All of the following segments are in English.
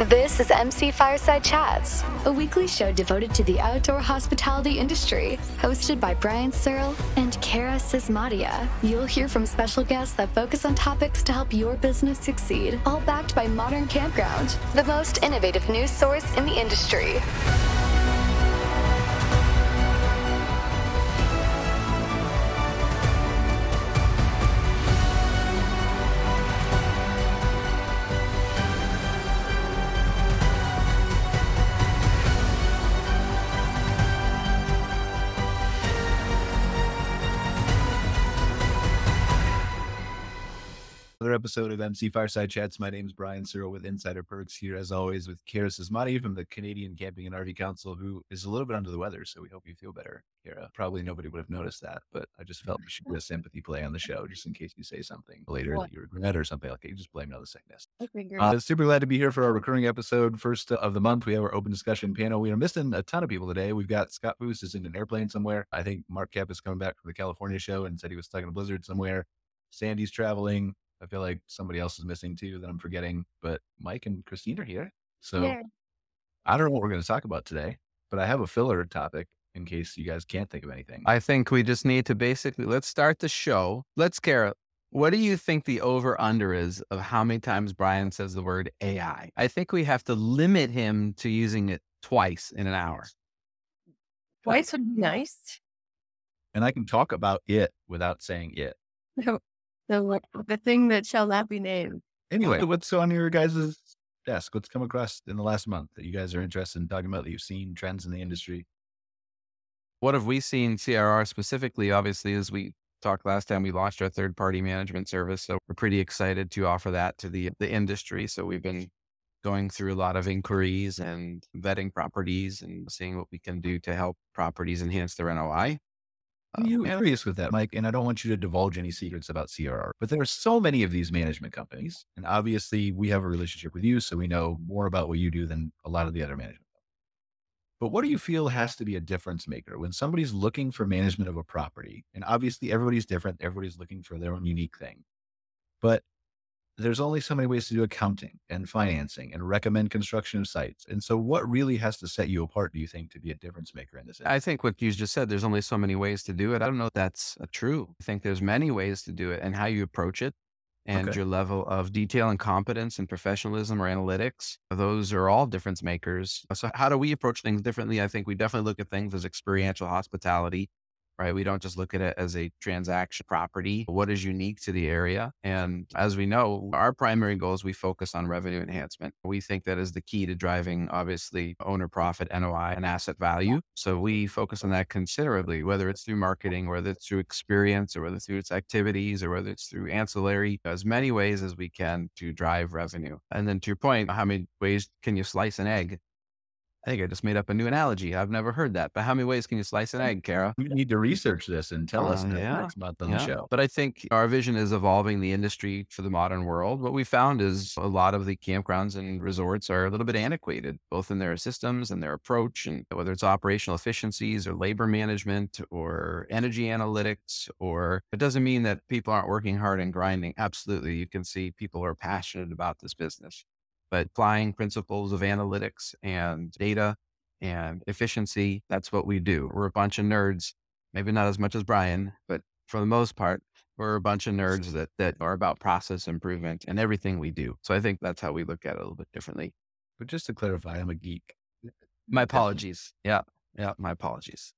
This is MC Fireside Chats, a weekly show devoted to the outdoor hospitality industry, hosted by Brian Searl and Cara Czismadia. You'll hear from special guests that focus on topics to help your business succeed, all backed by Modern Campground, the most innovative news source in the industry. Episode of MC Fireside Chats. My name is Brian Searl with Insider Perks here, as always, with Cara Czismadia from the Canadian Camping and RV Council, who is a little bit under the weather. So we hope you feel better, Cara. Probably nobody would have noticed that, but I just felt we should do a sympathy play on the show just in case you say something later What? that you regret or something like that. You just blame it on the sickness. Uh, super glad to be here for our recurring episode, first of the month. We have our open discussion panel. We are missing a ton of people today. We've got Scott Booth is in an airplane somewhere. I think Mark Cap is coming back from the California show and said he was stuck in a blizzard somewhere. Sandy's traveling. I feel like somebody else is missing too that I'm forgetting, but Mike and Christine are here. So Yeah. I don't know what we're going to talk about today, but I have a filler topic in case you guys can't think of anything. I think we just need to basically let's start the show. Let's Cara. What do you think the over under is of how many times Brian says the word AI? I think we have to limit him to using it twice in an hour. Twice would be nice. and I can talk about it without saying it. The, the, the thing that shall not be named. Anyway, what's on your guys' desk? What's come across in the last month that you guys are interested in talking about that you've seen trends in the industry? What have we seen CRR specifically? Obviously, as we talked last time, we launched our third party management service. So we're pretty excited to offer that to the, the industry. So we've been going through a lot of inquiries and vetting properties and seeing what we can do to help properties enhance their NOI. I'm Uh, and- curious with that, Mike, and I don't want you to divulge any secrets about CRR, but there are so many of these management companies. And obviously, we have a relationship with you, so we know more about what you do than a lot of the other management. But what do you feel has to be a difference maker when somebody's looking for management of a property? And obviously, everybody's different, everybody's looking for their own unique thing. But there's only so many ways to do accounting and financing and recommend construction of sites. And so, what really has to set you apart, do you think, to be a difference maker in this? I think what you just said, there's only so many ways to do it. I don't know if that's uh, true. I think there's many ways to do it and how you approach it and Okay. your level of detail and competence and professionalism or analytics. Those are all difference makers. So how do we approach things differently? I think we definitely look at things as experiential hospitality, right? We don't just look at it as a transaction property. What is unique to the area? And as we know, our primary goal is we focus on revenue enhancement. We think that is the key to driving, obviously, owner profit, NOI, and asset value. So we focus on that considerably, whether it's through marketing, whether it's through experience, or whether it's through its activities, or whether it's through ancillary, as many ways as we can to drive revenue. And then to your point, how many ways can you slice an egg? I think I just made up a new analogy. I've never heard that. But how many ways can you slice an egg, Cara? You need to research this and tell us Uh, that yeah, on the Yeah. show. But I think our vision is evolving the industry for the modern world. What we found is a lot of the campgrounds and resorts are a little bit antiquated, both in their systems and their approach, and whether it's operational efficiencies or labor management or energy analytics, or it doesn't mean that people aren't working hard and grinding. Absolutely. You can see people are passionate about this business, but applying principles of analytics and data and efficiency, that's what we do. We're a bunch of nerds maybe not as much as Brian, but for the most part, we're a bunch of nerds that that are about process improvement and everything we do. So I think that's how we look at it a little bit differently. But just to clarify, I'm a geek. My apologies. Yeah. Yeah. My apologies.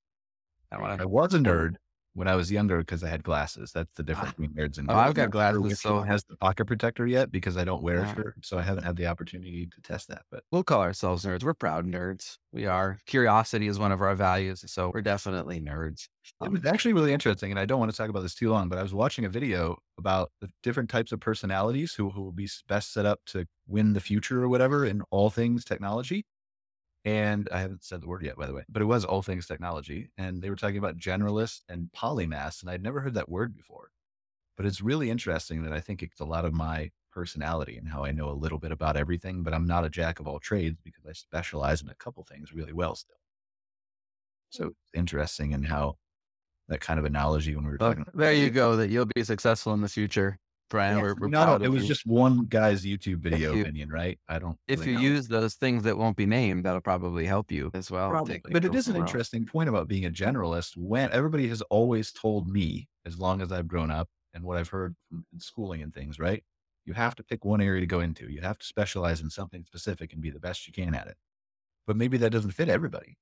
I want I was a nerd when I was younger because I had glasses. That's the ah, difference between nerds and Oh. I've got I'm not sure glasses, so- has the pocket protector yet because I don't wear it, for, so I haven't had the opportunity to test that. But We'll call ourselves nerds. We're proud nerds. We are. Curiosity is one of our values. So we're definitely nerds. it was um, actually really interesting, and I don't want to talk about this too long. But I was watching a video about the different types of personalities who who will be best set up to win the future or whatever in all things technology. And I haven't said the word yet, by the way, but it was all things technology. And they were talking about generalist and polymath. And I'd never heard that word before. But it's really interesting that I think it's a lot of my personality and how I know a little bit about everything, but I'm not a jack of all trades because I specialize in a couple things really well still. So it's interesting in how that kind of analogy when we were Well, talking. there you go. That you'll be successful in the future. Brian. Yeah. We're, we're No, it was you. just one guy's YouTube video you- opinion, right? I don't. if really you know. use those things that won't be named, that'll probably help you as well. Probably. But it is an from wrong. interesting point about being a generalist when everybody has always told me as long as i've grown up and what i've heard from in schooling and things right you have to pick one area to go into you have to specialize in something specific and be the best you can at it but maybe that doesn't fit everybody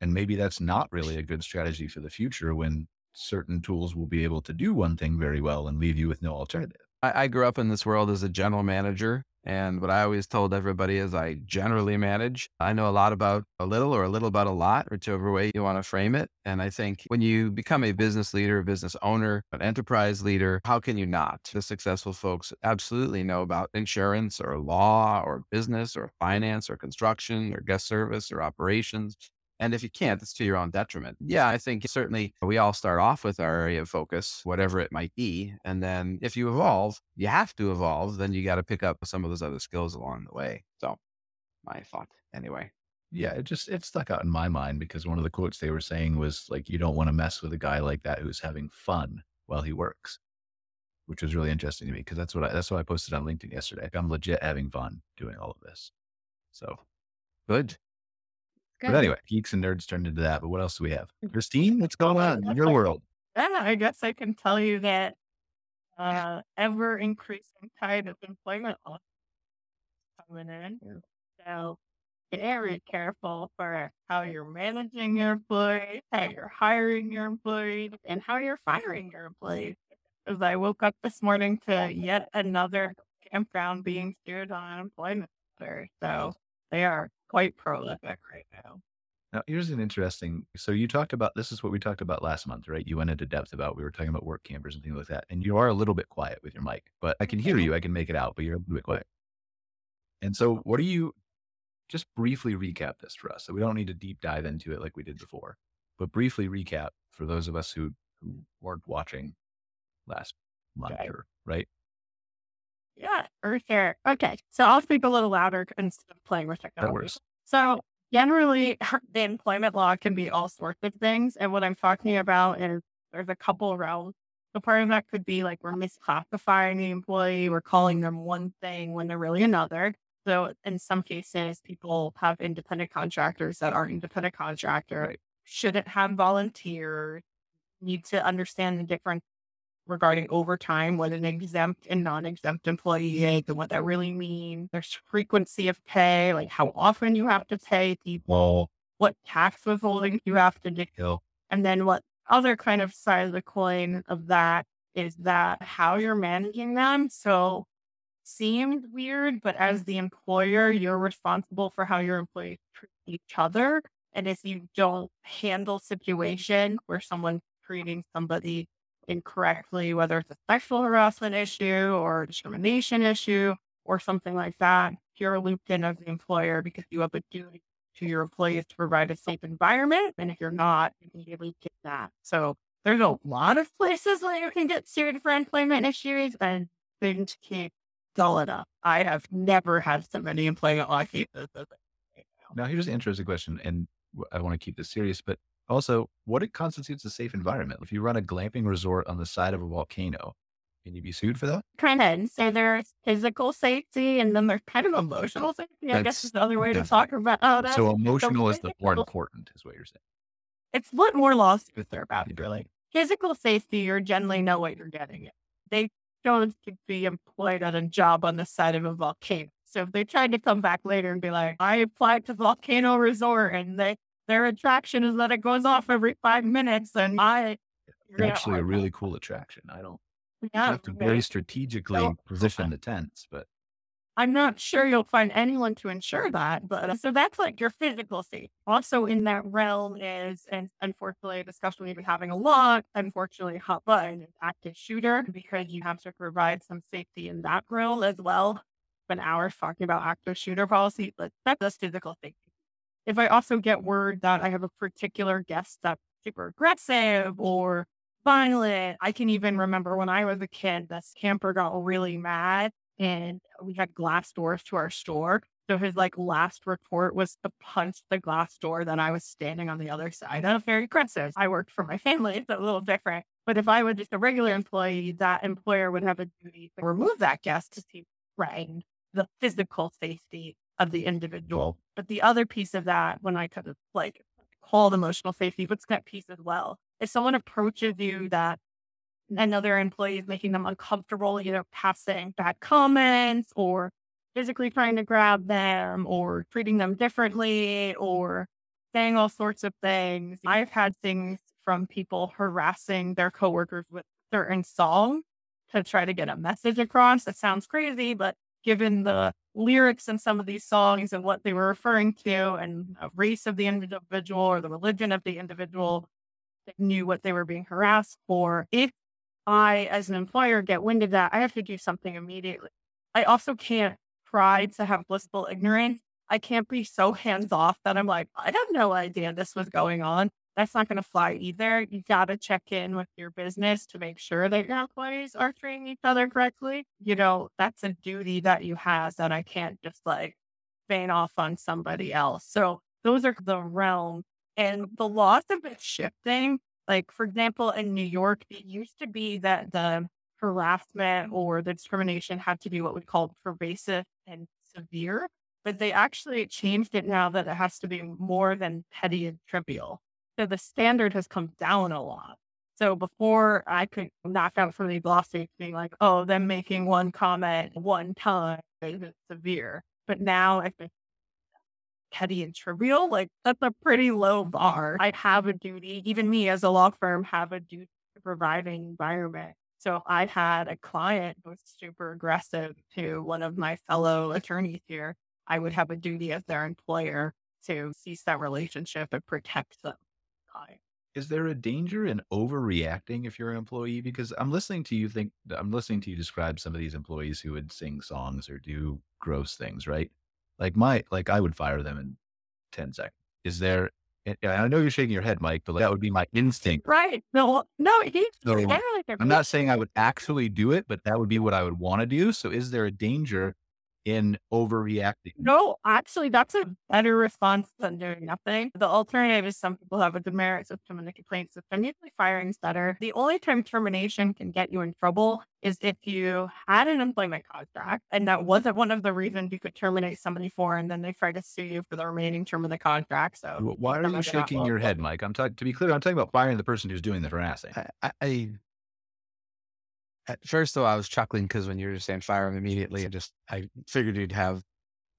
and maybe that's not really a good strategy for the future when certain tools will be able to do one thing very well and leave you with no alternative I, I grew up in this world as a general manager. And what I always told everybody is I generally manage. I know a lot about a little or a little about a lot, or whichever way you want to frame it. And I think when you become a business leader, a business owner, an enterprise leader, how can you not? The successful folks absolutely know about insurance or law or business or finance or construction or guest service or operations. And if you can't, it's to your own detriment. Yeah, I think certainly we all start off with our area of focus, whatever it might be. And then if you evolve, you have to evolve, then you got to pick up some of those other skills along the way. So, my thought anyway. yeah it just it stuck out in my mind because one of the quotes they were saying was like you don't want to mess with a guy like that who's having fun while he works which was really interesting to me because that's what I, that's what I posted on LinkedIn yesterday. I'm legit having fun doing all of this. So, Good. But anyway, geeks and nerds turned into that. But what else do we have? Christine, what's going on in your world? I guess I can tell you that uh, ever increasing tide of employment law coming in. So get very careful for how you're managing your employees, how you're hiring your employees, and how you're firing your employees. As I woke up this morning to yet another campground being sued on unemployment. So they are quite prolific right now. Now, here's an interesting. So you talked about this is what we talked about last month, right? You went into depth about we were talking about work campers and things like that, and you are a little bit quiet with your mic, but I can hear you. I can make it out, but you're a little bit quiet. And so, what do you? Just briefly recap this for us. So we don't need to deep dive into it like we did before, but briefly recap for those of us who who weren't watching last month, Okay. or right? Yeah, for sure. Okay, so I'll speak a little louder instead of playing with technology. So generally, the employment law can be all sorts of things, and what I'm talking about is there's a couple realms. So part of that could be like we're misclassifying the employee, we're calling them one thing when they're really another. So in some cases, people have independent contractors that aren't independent contractors, Right. shouldn't have volunteers, need to understand the difference regarding overtime, what an exempt and non-exempt employee is and what that really means. There's frequency of pay, like how often you have to pay people, what tax withholding you have to do. And then what other kind of side of the coin of that is that how you're managing them. So seemed weird, but as the employer, you're responsible for how your employees treat each other. And if you don't handle situation where someone's treating somebody incorrectly, whether it's a sexual harassment issue or discrimination issue or something like that, you're looped in as the employer because you have a duty to your employees to provide a safe environment. And if you're not, you can get that. So there's a lot of places where you can get sued for employment issues and things keep going up. I have never had so many employment law cases. Now, here's an interesting question, and I want to keep this serious, but also, what it constitutes a safe environment? If you run a glamping resort on the side of a volcano, can you be sued for that? kind of. So there's physical safety and then there's kind of emotional safety. I guess is another way to talk about that. So emotional is the more important, is what you're saying. It's what more lawsuits are about, really. Physical safety, you generally know what you're getting. They don't be employed on a job on the side of a volcano. So if they tried to come back later and be like, I applied to Volcano Resort and they their attraction is that it goes off every five minutes and I It's actually a really cool attraction. I don't you yeah, have to very strategically So- position the tents, but I'm not sure you'll find anyone to insure that, but uh, so that's like your physical safety. Also in that realm is, and unfortunately, a discussion we've been having a lot, unfortunately, hot button is active shooter because you have to provide some safety in that realm as well. Spend hours talking about active shooter policy, but that's just physical safety. If I also get word that I have a particular guest that's super aggressive or violent, I can even remember when I was a kid, this camper got really mad and we had glass doors to our store. So his like last report was to punch the glass door that I was standing on the other side of. Very aggressive. I worked for my family, so a little different. But if I was just a regular employee, that employer would have a duty to remove that guest to see threatened the physical safety of the individual. But the other piece of that, when I kind of like called emotional safety, what's that piece as well? If someone approaches you mm-hmm. that mm-hmm. another employee is making them uncomfortable, either passing bad comments or physically trying to grab them or treating them differently or saying all sorts of things. I've had things from people harassing their coworkers with certain songs to try to get a message across. That sounds crazy, but given the lyrics in some of these songs and what they were referring to and race of the individual or the religion of the individual, they knew what they were being harassed for. If I, as an employer, get wind of that, I have to do something immediately. I also can't try to have blissful ignorance. I can't be so hands off that I'm like, I have no idea this was going on. That's not going to fly either. You got to check in with your business to make sure that your employees are treating each other correctly. You know, that's a duty that you have that I can't just like feign off on somebody else. So those are the realm. And the laws have been shifting. Like, for example, in New York, it used to be that the harassment or the discrimination had to be what we call pervasive and severe, but they actually changed it now that it has to be more than petty and trivial. So the standard has come down a lot. So before I could knock out some of these being like, oh, them making one comment one time is severe. But now I think petty and trivial, like that's a pretty low bar. I have a duty, even me as a law firm have a duty to provide an environment. So I had a client who was super aggressive to one of my fellow attorneys here. I would have a duty as their employer to cease that relationship and protect them Is there a danger in overreacting if you're an employee? Because I'm listening to you think I'm listening to you describe some of these employees who would sing songs or do gross things, right? Like my like I would fire them in 10 seconds. Is there I know you're shaking your head, Mike, but like, that would be my instinct. Right. No, no, he's so, I'm not saying I would actually do it, but that would be what I would want to do. So is there a danger in overreacting. No, actually, that's a better response than doing nothing. The alternative is some people have a demerit system and a complaint system. Usually, firing's better. The only time termination can get you in trouble is if you had an employment contract and that wasn't one of the reasons you could terminate somebody for, and then they try to sue you for the remaining term of the contract. So, why are you shaking your head, Mike? I'm talking to be clear. I'm talking about firing the person who's doing the harassing. I, I at first, though, I was chuckling because when you were just saying fire them immediately, I just I figured you'd have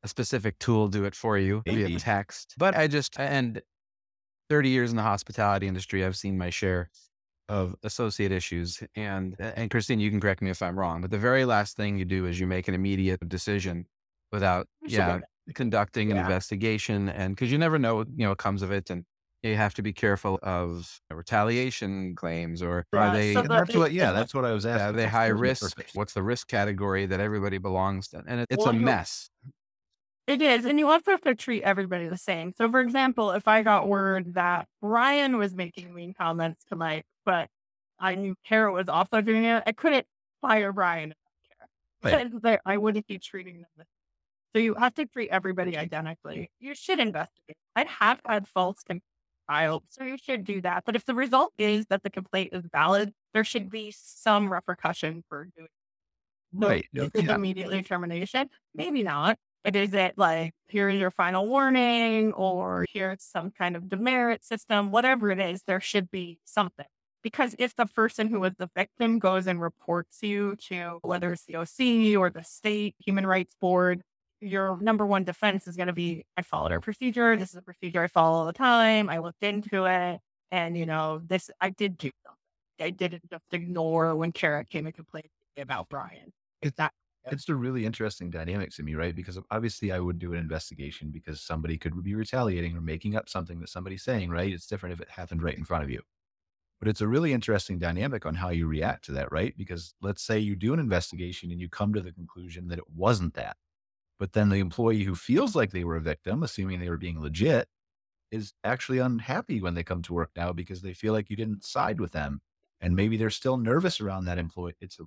a specific tool do it for you Maybe. via text. But I just and 30 years in the hospitality industry, I've seen my share of associate issues. And and Christine, you can correct me if I'm wrong, but the very last thing you do is you make an immediate decision without yeah conducting an investigation and because you never know you know what comes of it and you have to be careful of retaliation claims or are they so that's what yeah that's what i was asking are they high risk what's the risk category that everybody belongs to and it, it's well, a mess it is and you also have to treat everybody the same so for example if i got word that brian was making mean comments to mike but i knew cara was also doing it i couldn't fire brian right. i wouldn't be treating them so you have to treat everybody identically. You should investigate. I have had false child. So you should do that. But if the result is that the complaint is valid, there should be some repercussion for doing no, right. Is it yeah. immediately termination? Maybe not. But is it like, here's your final warning, or here's some kind of demerit system, whatever it is, there should be something. Because if the person who was the victim goes and reports you to whether it's the OC or the state human rights board, your number one defense is going to be I followed our procedure. This is a procedure I follow all the time. I looked into it. And, you know, this, I did do something. I didn't just ignore when Cara came and complained about Brian. It's that. It's a really interesting dynamic to me, right? Because obviously I would do an investigation because somebody could be retaliating or making up something that somebody's saying, right? It's different if it happened right in front of you. But it's a really interesting dynamic on how you react to that, right? Because let's say you do an investigation and you come to the conclusion that it wasn't that but then the employee who feels like they were a victim, assuming they were being legit, is actually unhappy when they come to work now because they feel like you didn't side with them. And maybe they're still nervous around that employee. It's a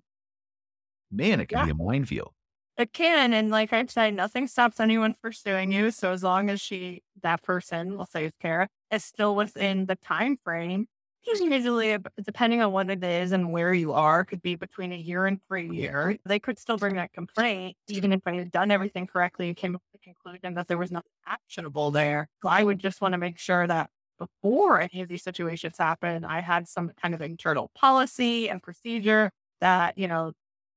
man, it can yeah. be a minefield. It can. And like I said, nothing stops anyone pursuing you. So as long as she, that person, we'll say it's Cara, is still within the time frame, usually depending on what it is and where you are, could be between a year and three years. They could still bring that complaint, even if I had done everything correctly and came up with the conclusion that there was nothing actionable there. So I would just want to make sure that before any of these situations happen, I had some kind of internal policy and procedure that, you know,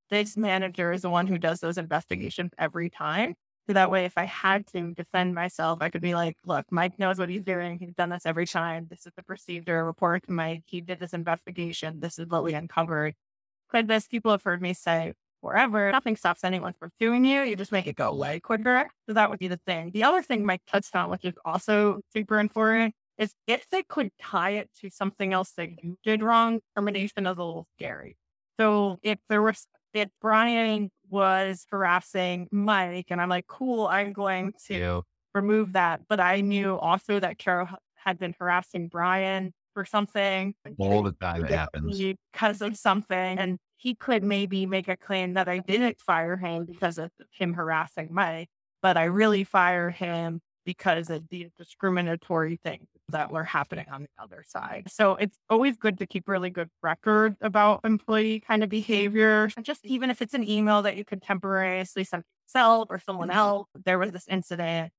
this manager is the one who does those investigations every time. So that way, if I had to defend myself, I could be like, look, Mike knows what he's doing. He's done this every time. This is the procedure. Report Mike. He did this investigation. This is what we uncovered. But this, people have heard me say forever, nothing stops anyone from doing you. You just make it go away quicker. So that would be the thing. The other thing Mike touched on, which is also super important, is if they could tie it to something else that you did wrong, termination is a little scary. So if there was if Brian was harassing Mike, and I'm like, cool, I'm going to remove that. But I knew also that Carol had been harassing Brian for something. All the time it happens. Because of something. And he could maybe make a claim that I didn't fire him because of him harassing Mike, but I really fired him because of the discriminatory things that were happening on the other side. So it's always good to keep really good record about employee kind of behavior. And just even if it's an email that you could temporarily send yourself or someone mm-hmm. else, there was this incident,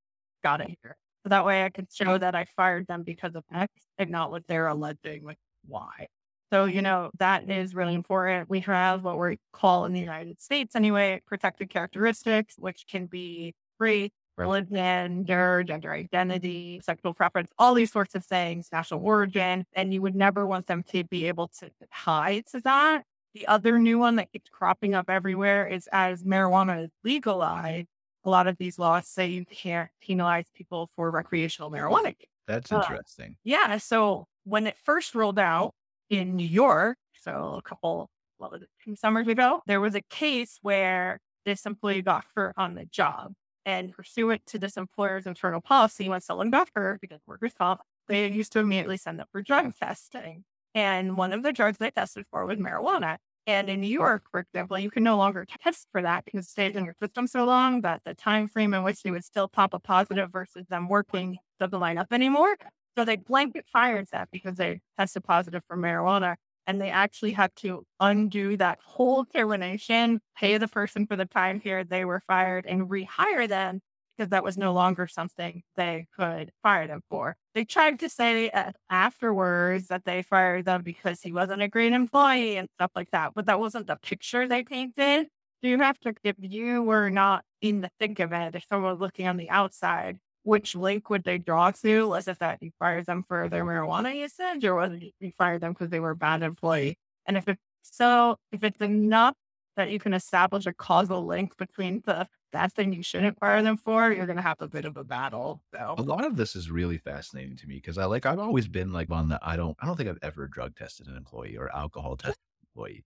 got it here. So that way I could show that I fired them because of X and not what they're alleging with Y. So, you know, that is really important. We have what we call in the United States anyway, protected characteristics, which can be free religion, gender, gender identity, sexual preference, all these sorts of things, national origin. And you would never want them to be able to hide to that. The other new one that keeps cropping up everywhere is as marijuana is legalized, a lot of these laws say you can't penalize people for recreational marijuana. That's uh, interesting. Uh, yeah. So when it first rolled out in New York, so a couple, what was it, two summers ago, there was a case where this employee got hurt on the job and pursuant to this employer's internal policy, when someone got hurt because workers' comp, they used to immediately send them for drug testing. And one of the drugs they tested for was marijuana. And in New York, for example, you can no longer test for that because it stays in your system so long that the time frame in which they would still pop a positive versus them working doesn't line up anymore. So they blanket fired that because they tested positive for marijuana and they actually had to undo that whole termination, pay the person for the time period they were fired, and rehire them because that was no longer something they could fire them for. They tried to say uh, afterwards that they fired them because he wasn't a great employee and stuff like that, but that wasn't the picture they painted. So you have to, if you were not in the thick of it, if someone was looking on the outside, which link would they draw to? Was it that you fired them for their mm-hmm. marijuana usage, or was it you fired them because they were a bad employee? And if it's so, if it's enough that you can establish a causal link between the that thing you shouldn't fire them for, you're going to have a bit of a battle. So. A lot of this is really fascinating to me because I like I've always been like on the I don't I don't think I've ever drug tested an employee or alcohol tested an employee.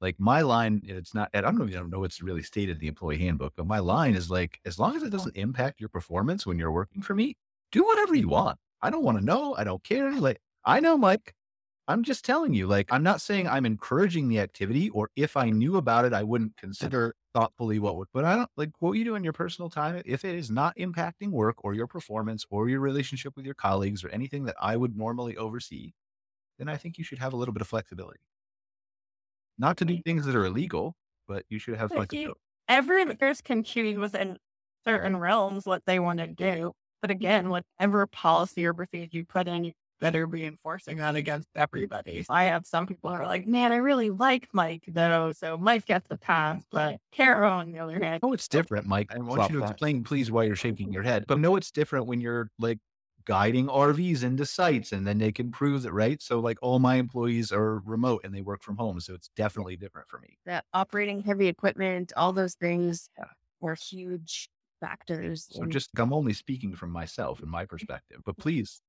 Like my line, it's not, I don't even know what's really stated in the employee handbook, but my line is like, as long as it doesn't impact your performance when you're working for me, do whatever you mm-hmm. want. I don't want to know. I don't care. Like, I know, Mike. I'm just telling you, like, I'm not saying I'm encouraging the activity, or if I knew about it, I wouldn't consider thoughtfully what would, but I don't like what you do in your personal time. If it is not impacting work or your performance or your relationship with your colleagues or anything that I would normally oversee, then I think you should have a little bit of flexibility. Not to do things that are illegal, but you should have flexibility. Every person can choose within certain realms what they want to do. But again, whatever policy or procedure you put in, you better be enforcing that against everybody. I have some people who are like, man, I really like Mike though. So Mike gets the pass, but Carol on the other hand. Oh, it's different, Mike. I want you to explain, please, why you're shaking your head. But no, it's different when you're like guiding RVs into sites and then they can prove that, right? So like all my employees are remote and they work from home. So it's definitely different for me. That operating heavy equipment, all those things yeah. were huge factors. So in- just, I'm only speaking from myself and my perspective, but please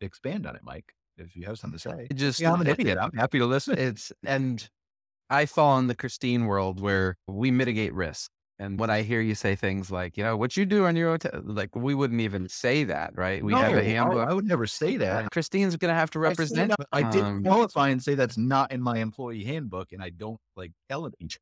expand on it, Mike. If you have something to say, just yeah, I'm an idiot. I'm happy to listen. It's and I fall in the Christine world where we mitigate risk. And when I hear you say things like, you know, what you do on your own, like we wouldn't even say that, right? We no, have a handbook. I would never say that. Christine's going to have to represent. I, I did um, qualify and say that's not in my employee handbook, and I don't like elevate.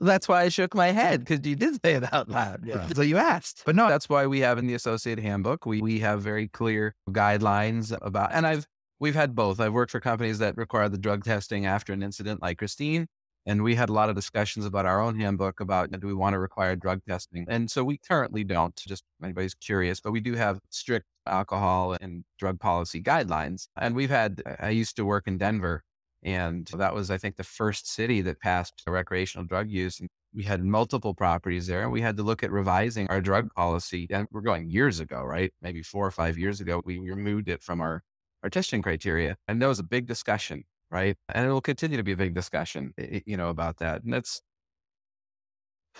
That's why I shook my head because you did say it out loud. Yeah. So you asked. But no, that's why we have in the associate handbook, we, we have very clear guidelines about, and I've, we've had both. I've worked for companies that require the drug testing after an incident like Christine. And we had a lot of discussions about our own handbook about do we want to require drug testing? And so we currently don't, just anybody's curious, but we do have strict alcohol and drug policy guidelines. And we've had, I used to work in Denver and that was, I think, the first city that passed recreational drug use. And we had multiple properties there. And we had to look at revising our drug policy. And we're going years ago, right? Maybe four or five years ago, we removed it from our, our testing criteria. And there was a big discussion, right? And it will continue to be a big discussion, eh, you know, about that. And that's,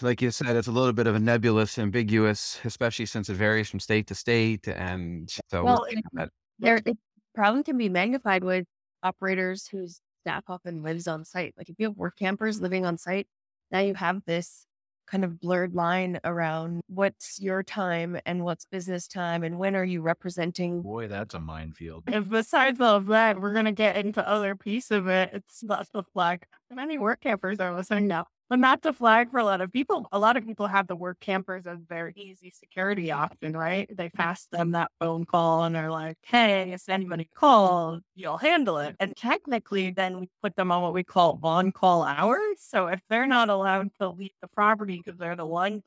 like you said, it's a little bit of a nebulous, ambiguous, especially since it varies from state to state. And so, well, it, there, it probably can be magnified with operators whose staff often lives on site. Like if you have work campers living on site, now you have this kind of blurred line around what's your time and what's business time and when are you representing Boy, that's a minefield. If besides all of that, we're gonna get into other piece of it. It's not the flag. Many work campers are listening now. But not to flag for a lot of people. A lot of people have the work campers as their easy security option, right? They pass them that phone call and they're like, hey, if anybody calls, you'll handle it. And technically, then we put them on what we call on call hours. So if they're not allowed to leave the property because they're the one,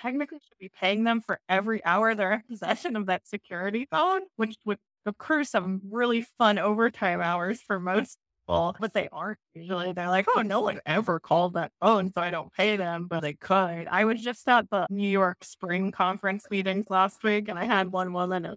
technically should be paying them for every hour they're in possession of that security phone, which would accrue some really fun overtime hours for most but they aren't usually. They're like, oh, no one ever called that phone, so I don't pay them, but they could. I was just at the New York Spring Conference meetings last week, and I had one woman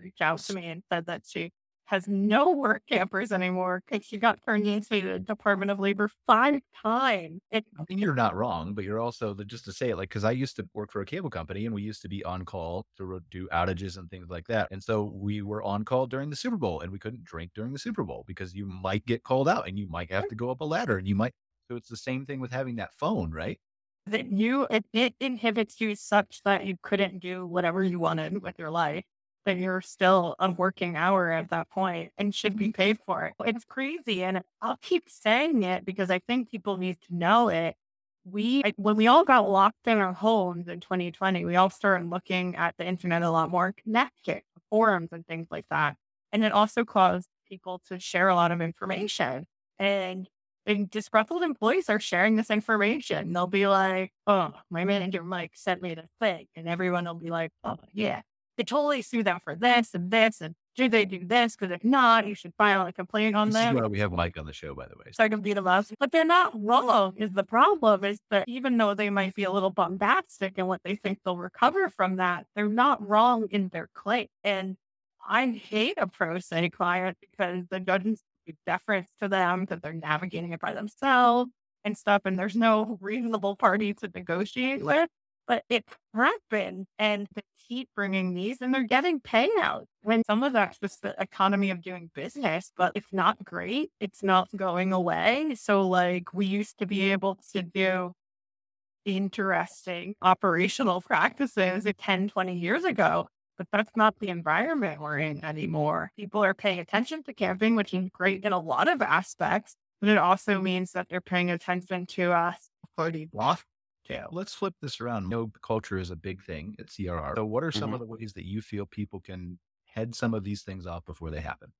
reach out to me and said that she has no work campers anymore because she got turned into the Department of Labor five times. It, I mean, you're not wrong, but you're also just to say it like because I used to work for a cable company and we used to be on call to do outages and things like that, and so we were on call during the Super Bowl and we couldn't drink during the Super Bowl because you might get called out and you might have to go up a ladder and you might. So it's the same thing with having that phone, right? That you it, it inhibits you such that you couldn't do whatever you wanted with your life that you're still a working hour at that point and should be mm-hmm. paid for it. It's crazy. And I'll keep saying it because I think people need to know it. We, when we all got locked in our homes in 2020, we all started looking at the internet a lot more connected, forums and things like that. And it also caused people to share a lot of information. And and disgruntled employees are sharing this information. They'll be like, oh, my manager Mike sent me the thing. And everyone will be like, oh, yeah, they totally sue them for mm-hmm. this and this and should they do this? Because if not, you should file a complaint on this them. Is why we have Mike on the show, by the way. So I can beat them up. But they're not wrong. Is the problem is that even though they might be a little bombastic in what they think they'll recover from that, they're not wrong in their claim. And I hate a pro se client because the judges give deference to them that they're navigating it by themselves and stuff, and there's no reasonable party to negotiate with but it happened and they keep bringing these and they're getting payouts. When some of that's just the economy of doing business, but it's not great. It's not going away. So like we used to be able to do interesting operational practices 10, 20 years ago. But that's not the environment we're in anymore. People are paying attention to camping, which is great in a lot of aspects, but it also means that they're paying attention to us the lost yeah, let's flip this around. No culture is a big thing at CRR. So, what are some Mhm. of the ways that you feel people can head some of these things off before they happen?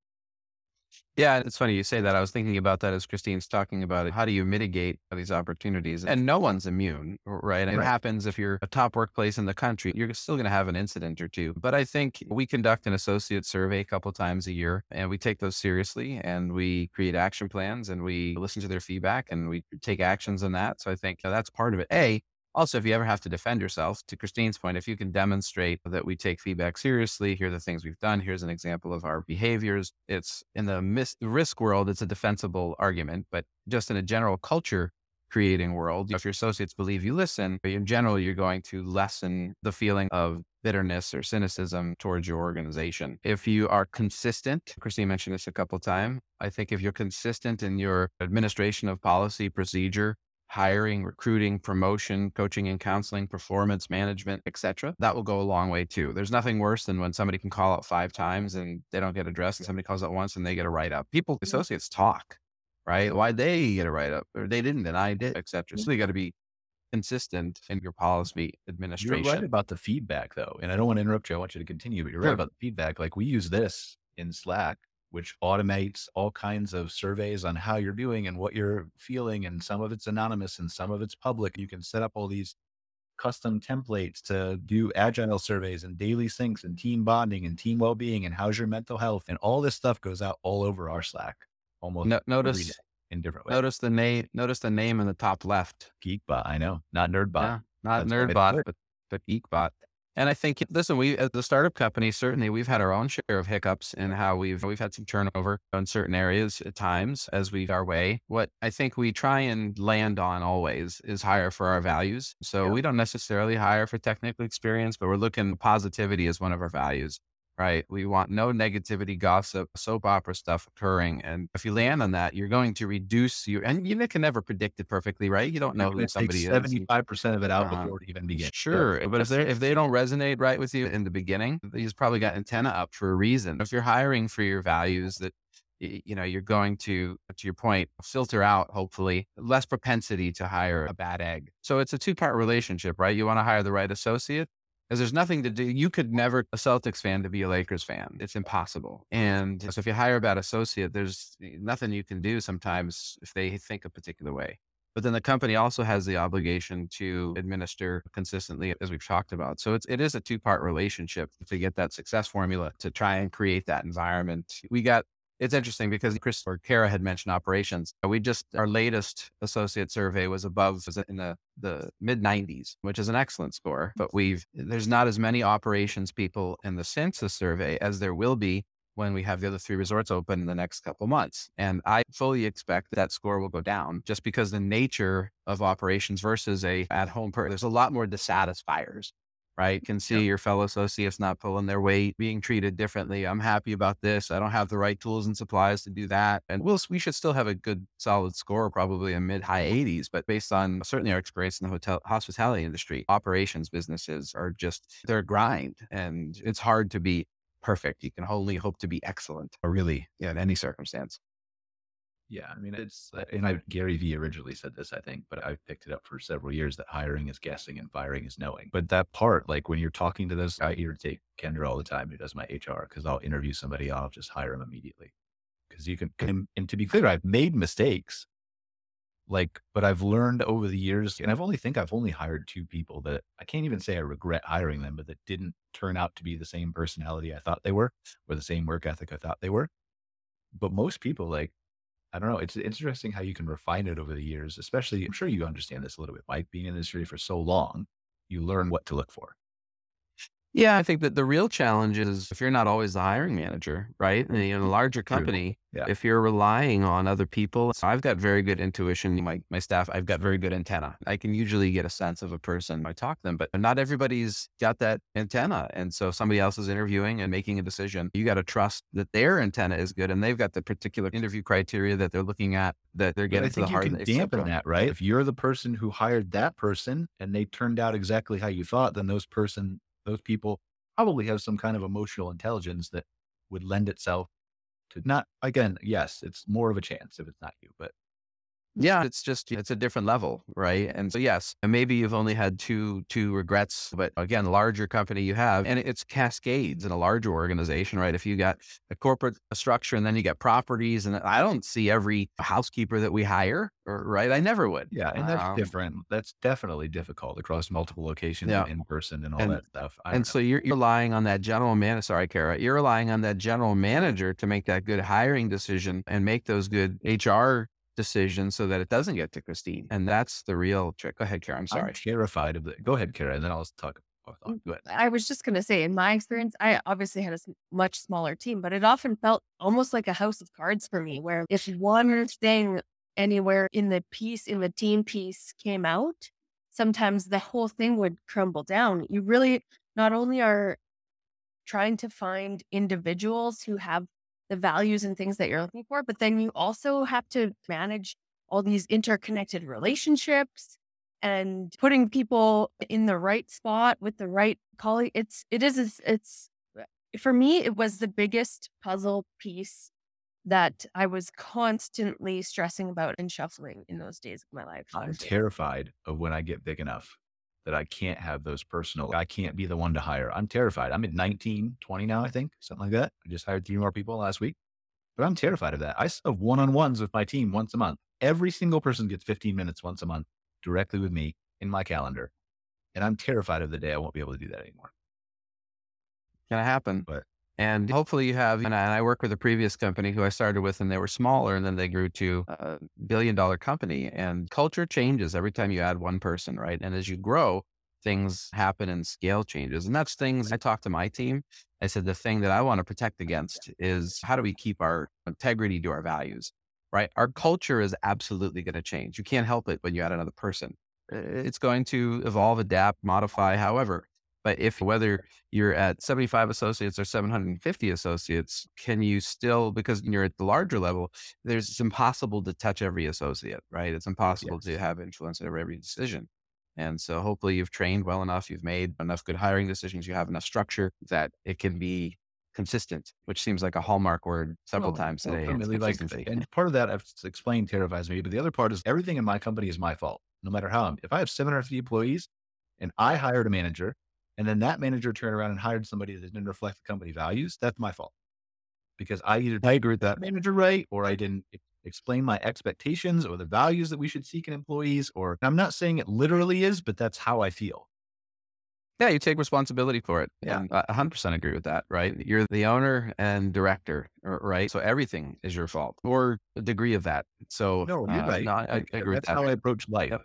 Yeah, it's funny you say that. I was thinking about that as Christine's talking about it. How do you mitigate these opportunities? And no one's immune, right? And It Right. happens if you're a top workplace in the country, you're still going to have an incident or two. But I think we conduct an associate survey a couple times a year and we take those seriously and we create action plans and we listen to their feedback and we take actions on that. So I think that's part of it. A, also, if you ever have to defend yourself, to Christine's point, if you can demonstrate that we take feedback seriously, here are the things we've done, here's an example of our behaviors. It's in the mis- risk world, it's a defensible argument, but just in a general culture creating world, if your associates believe you listen, in general, you're going to lessen the feeling of bitterness or cynicism towards your organization. If you are consistent, Christine mentioned this a couple times. I think if you're consistent in your administration of policy, procedure, hiring, recruiting, promotion, coaching and counseling, performance management, etc. That will go a long way too. There's nothing worse than when somebody can call out five times and they don't get addressed and somebody calls out once and they get a write up. People, associates talk, right? Why they get a write up or they didn't and I did, etc. So you got to be consistent in your policy administration. You're right about the feedback though. And I don't want to interrupt you. I want you to continue, but you're right Sure. about the feedback. Like we use this in Slack, which automates all kinds of surveys on how you're doing and what you're feeling. And some of it's anonymous and some of it's public. You can set up all these custom templates to do agile surveys and daily syncs and team bonding and team well-being and how's your mental health and all this stuff goes out all over our slack almost No, notice day in different ways notice the name notice the name in the top left. geekbot i know not nerdbot Yeah, not That's Nerdbot, but but Geekbot. And I think, listen, we as a startup company, certainly we've had our own share of hiccups in how we've we've had some turnover in certain areas at times as we our way. What I think we try and land on always is hire for our values. So Yeah. we don't necessarily hire for technical experience, but we're looking positivity as one of our values. Right. We want no negativity, gossip, soap opera stuff occurring. And if you land on that, you're going to reduce your, and you can never predict it perfectly, right? You don't know who somebody is. 75% of it out Uh, before it even begins Sure, but if they if they don't resonate right with you in the beginning, you've probably got antenna up for a reason. If you're hiring for your values, that you know you're going to, to your point, filter out hopefully less propensity to hire a bad egg. So it's a two part relationship, right? You want to hire the right associate. Because there's nothing to do. You could never a Celtics fan to be a Lakers fan. It's impossible. And so if you hire a bad associate, there's nothing you can do sometimes if they think a particular way. But then the company also has the obligation to administer consistently, as we've talked about. So it's it is a two part relationship to get that success formula to try and create that environment. We got it's interesting because Chris or Cara had mentioned operations. We just our latest associate survey was above was in the the mid 90s, which is an excellent score. But we've there's not as many operations people in the census survey as there will be when we have the other three resorts open in the next couple months. And I fully expect that score will go down just because the nature of operations versus a at home per there's a lot more dissatisfiers. Right. Can see your fellow associates not pulling their weight, being treated differently. I'm happy about this. I don't have the right tools and supplies to do that. And we'll, we should still have a good solid score, probably a mid high 80s. But based on certainly our experience in the hotel hospitality industry, operations businesses are just, they're a grind and it's hard to be perfect. You can only hope to be excellent, or really, yeah, in any circumstance. Yeah, I mean, it's uh, and I Gary Vee originally said this, I think, but I've picked it up for several years that hiring is guessing and firing is knowing. But that part, like when you're talking to this, I take Kendra all the time who does my HR because I'll interview somebody, I'll just hire them immediately because you can. And, and to be clear, I've made mistakes, like, but I've learned over the years, and I've only think I've only hired two people that I can't even say I regret hiring them, but that didn't turn out to be the same personality I thought they were or the same work ethic I thought they were. But most people, like I don't know. It's interesting how you can refine it over the years, especially I'm sure you understand this a little bit, Mike, being in the industry for so long, you learn what to look for. Yeah, I think that the real challenge is if you're not always the hiring manager, right? And in a larger company, Yeah. if you're relying on other people, so I've got very good intuition. My my staff, I've got very good antenna. I can usually get a sense of a person. I talk to them, but not everybody's got that antenna. And so if somebody else is interviewing and making a decision. You got to trust that their antenna is good and they've got the particular interview criteria that they're looking at that they're But I getting to the you heart can of dampen that, right? If you're the person who hired that person and they turned out exactly how you thought, then those person, those people probably have some kind of emotional intelligence that would lend itself to not again, yes, it's more of a chance if it's not you, but Yeah, it's just it's a different level, right? And so yes, and maybe you've only had two two regrets, but again, larger company you have, and it's cascades in a larger organization, right? If you got a corporate structure and then you got properties, and I don't see every housekeeper that we hire, or, right? I never would. yeah, and that's Um, different. That's definitely difficult across multiple locations Yeah. in person and all And- that stuff. I And so you're, you're relying on that general manager. Sorry, Cara. You're relying on that general manager to make that good hiring decision and make those good HR decisions so that it doesn't get to Christine. And that's the real trick. Go ahead, Cara. I'm sorry. I'm sorry. terrified of the. Go ahead, Cara, and then I'll talk. oh, Go ahead. I was just going to say, in my experience, I obviously had a much smaller team, but it often felt almost like a house of cards for me, where if one thing anywhere in the piece, in the team piece came out, sometimes the whole thing would crumble down. You really not only are trying to find individuals who have the values and things that you're looking for, but then you also have to manage all these interconnected relationships and putting people in the right spot with the right colleague. It's it is it's, it's for me it was the biggest puzzle piece that I was constantly stressing about and shuffling in those days of my life. I'm terrified of when I get big enough that I can't have those personal, I can't be the one to hire. I'm terrified. I'm at 19, 20 now, I think, something like that. I just hired three more people last week, but I'm terrified of that. I have one on ones with my team once a month. Every single person gets 15 minutes once a month directly with me in my calendar. And I'm terrified of the day I won't be able to do that anymore. Gonna happen. But and hopefully you have, and I, work with a previous company who I started with and they were smaller and then they grew to a billion dollar company and culture changes every time you add one person, right? And as you grow, things happen and scale changes. And that's things I talk to my team. I said, the thing that I want to protect against is how do we keep our integrity to our values, right? Our culture is absolutely going to change. You can't help it when you add another person. It's going to evolve, adapt, modify, however. But if whether you're at 75 associates or 750 associates, can you still, because you're at the larger level, there's it's impossible to touch every associate, right? It's impossible yes. to have influence over every decision. And so hopefully you've trained well enough, you've made enough good hiring decisions, you have enough structure that it can be consistent, which seems like a hallmark word several well, times today. Ultimately, like, and part of that I've explained terrifies me, but the other part is everything in my company is my fault. No matter how I'm, if I have 750 employees and I hired a manager and then that manager turned around and hired somebody that didn't reflect the company values, that's my fault. Because I either hired that manager right or I didn't explain my expectations or the values that we should seek in employees. Or I'm not saying it literally is, but that's how I feel. Yeah, you take responsibility for it. Yeah. And I 100% agree with that, right? You're the owner and director, right? So everything is your fault or a degree of that. So, no, you're uh, right. No, I, I, agree That's how I approach life. Yep.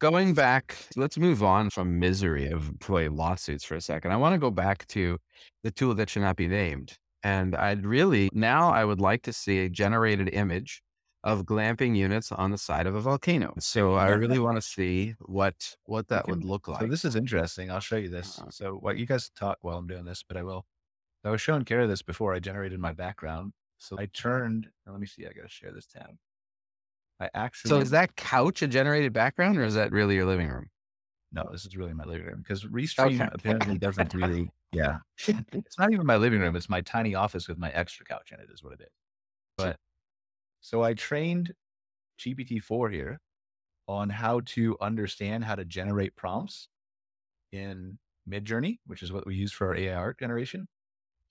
Going back, let's move on from misery of employee lawsuits for a second. I want to go back to the tool that should not be named. And I'd really, now I would like to see a generated image of glamping units on the side of a volcano. So I really want to see what what that can, would look like. So this is interesting. I'll show you this. Uh-huh. So what you guys talk while I'm doing this, but I will. I was showing Cara this before I generated my background. So I turned. Let me see. I got to share this tab. I actually. So is that couch a generated background or is that really your living room? No, this is really my living room because Restream okay. apparently doesn't really. Yeah, it's not even my living room. It's my tiny office with my extra couch in it. Is what it is. But so I trained GPT four here on how to understand how to generate prompts in Midjourney, which is what we use for our AI art generation.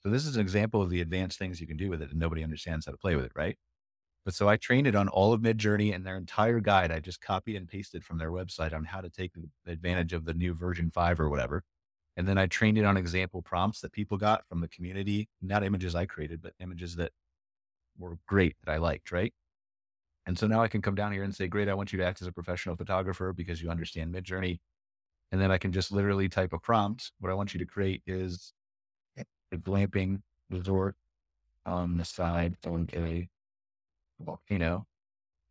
So this is an example of the advanced things you can do with it, and nobody understands how to play with it, right? But so I trained it on all of Midjourney and their entire guide. I just copied and pasted from their website on how to take advantage of the new version five or whatever. And then I trained it on example prompts that people got from the community, not images I created, but images that were great that I liked, right? And so now I can come down here and say, great, I want you to act as a professional photographer because you understand Midjourney. And then I can just literally type a prompt. What I want you to create is a glamping resort on the side of a volcano.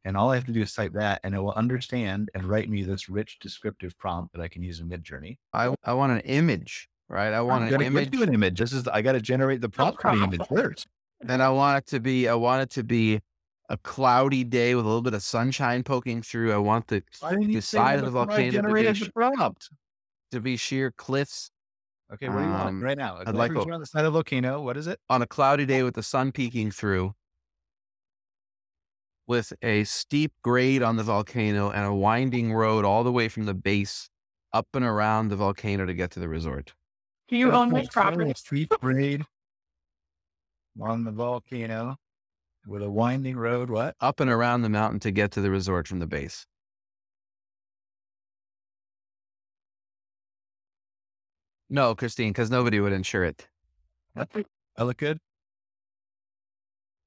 And all I have to do is type that and it will understand and write me this rich descriptive prompt that I can use in Midjourney. I, I want an image, right? I want I'm an image. an image. This is, I got to generate the prompt for the image first. And I want it to be, I want it to be a cloudy day with a little bit of sunshine poking through. I want the, the side of the volcano to be, the prompt. to be sheer cliffs. Okay, what do you want um, right now? I'd like on the side of the volcano. What is it? On a cloudy day with the sun peeking through with a steep grade on the volcano and a winding road all the way from the base up and around the volcano to get to the resort. Do you own this property? Steep grade on the volcano with a winding road. What? Up and around the mountain to get to the resort from the base. No, Christine, because nobody would insure it. I look good.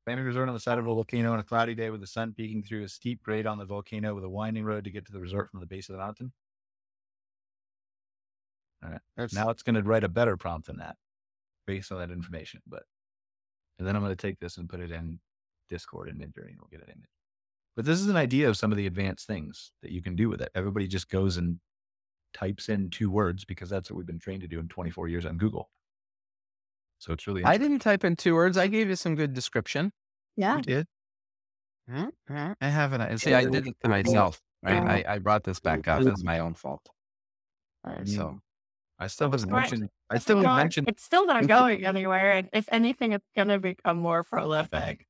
Family resort on the side of a volcano on a cloudy day with the sun peeking through a steep grade on the volcano with a winding road to get to the resort from the base of the mountain. All right. That's... Now it's going to write a better prompt than that based on that information. But, and then I'm going to take this and put it in Discord and Midjourney and we'll get an image. But this is an idea of some of the advanced things that you can do with it. Everybody just goes and types in two words because that's what we've been trained to do in 24 years on Google. So it's really. I didn't type in two words. I gave you some good description. Yeah, you did. Mm-hmm, mm-hmm. I haven't. See, I did it to myself. Right, mm-hmm. I, I brought this back up. It's my own fault. Right, so I still haven't Right. mentioned. I It's still haven't mentioned. It's still not going anywhere. And if anything, it's going to become more prolific.